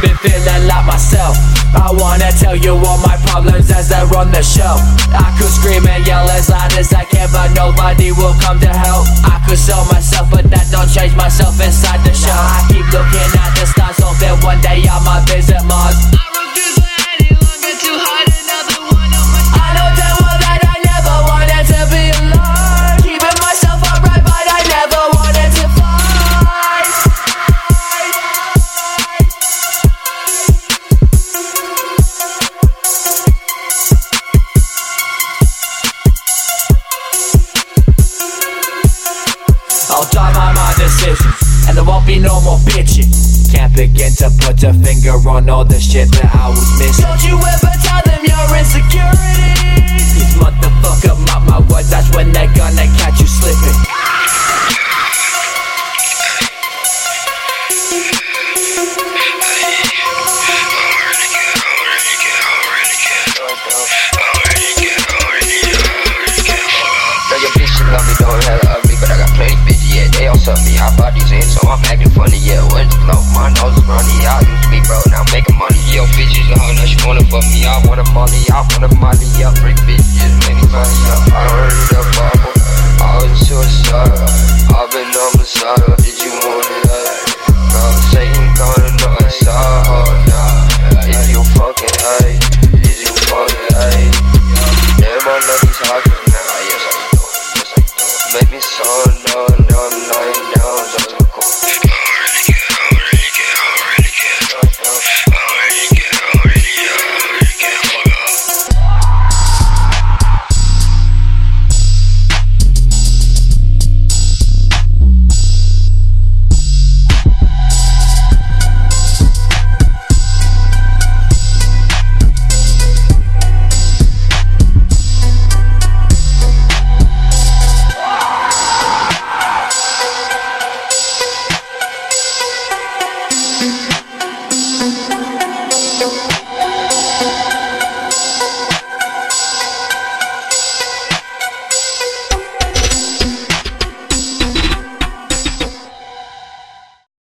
been feeling like myself. I wanna tell you all my problems as they're on the show. I could scream and yell as loud as I can, but nobody will come to help. I could sell myself, but that don't change myself inside the shell. I keep looking at be no more bitching. Can't begin to put a finger on all the shit that I was missing. Don't you ever tell them you're insecurity. These motherfucker mark my words, that's when they're gonna catch you slipping. Know your bitch love me, don't hella ugly, but I got plenty bitches, yeah, they all suck me. I bought these in, so I'm me. I wanna molly, I wanna molly, up, freak bitch, just make money up. I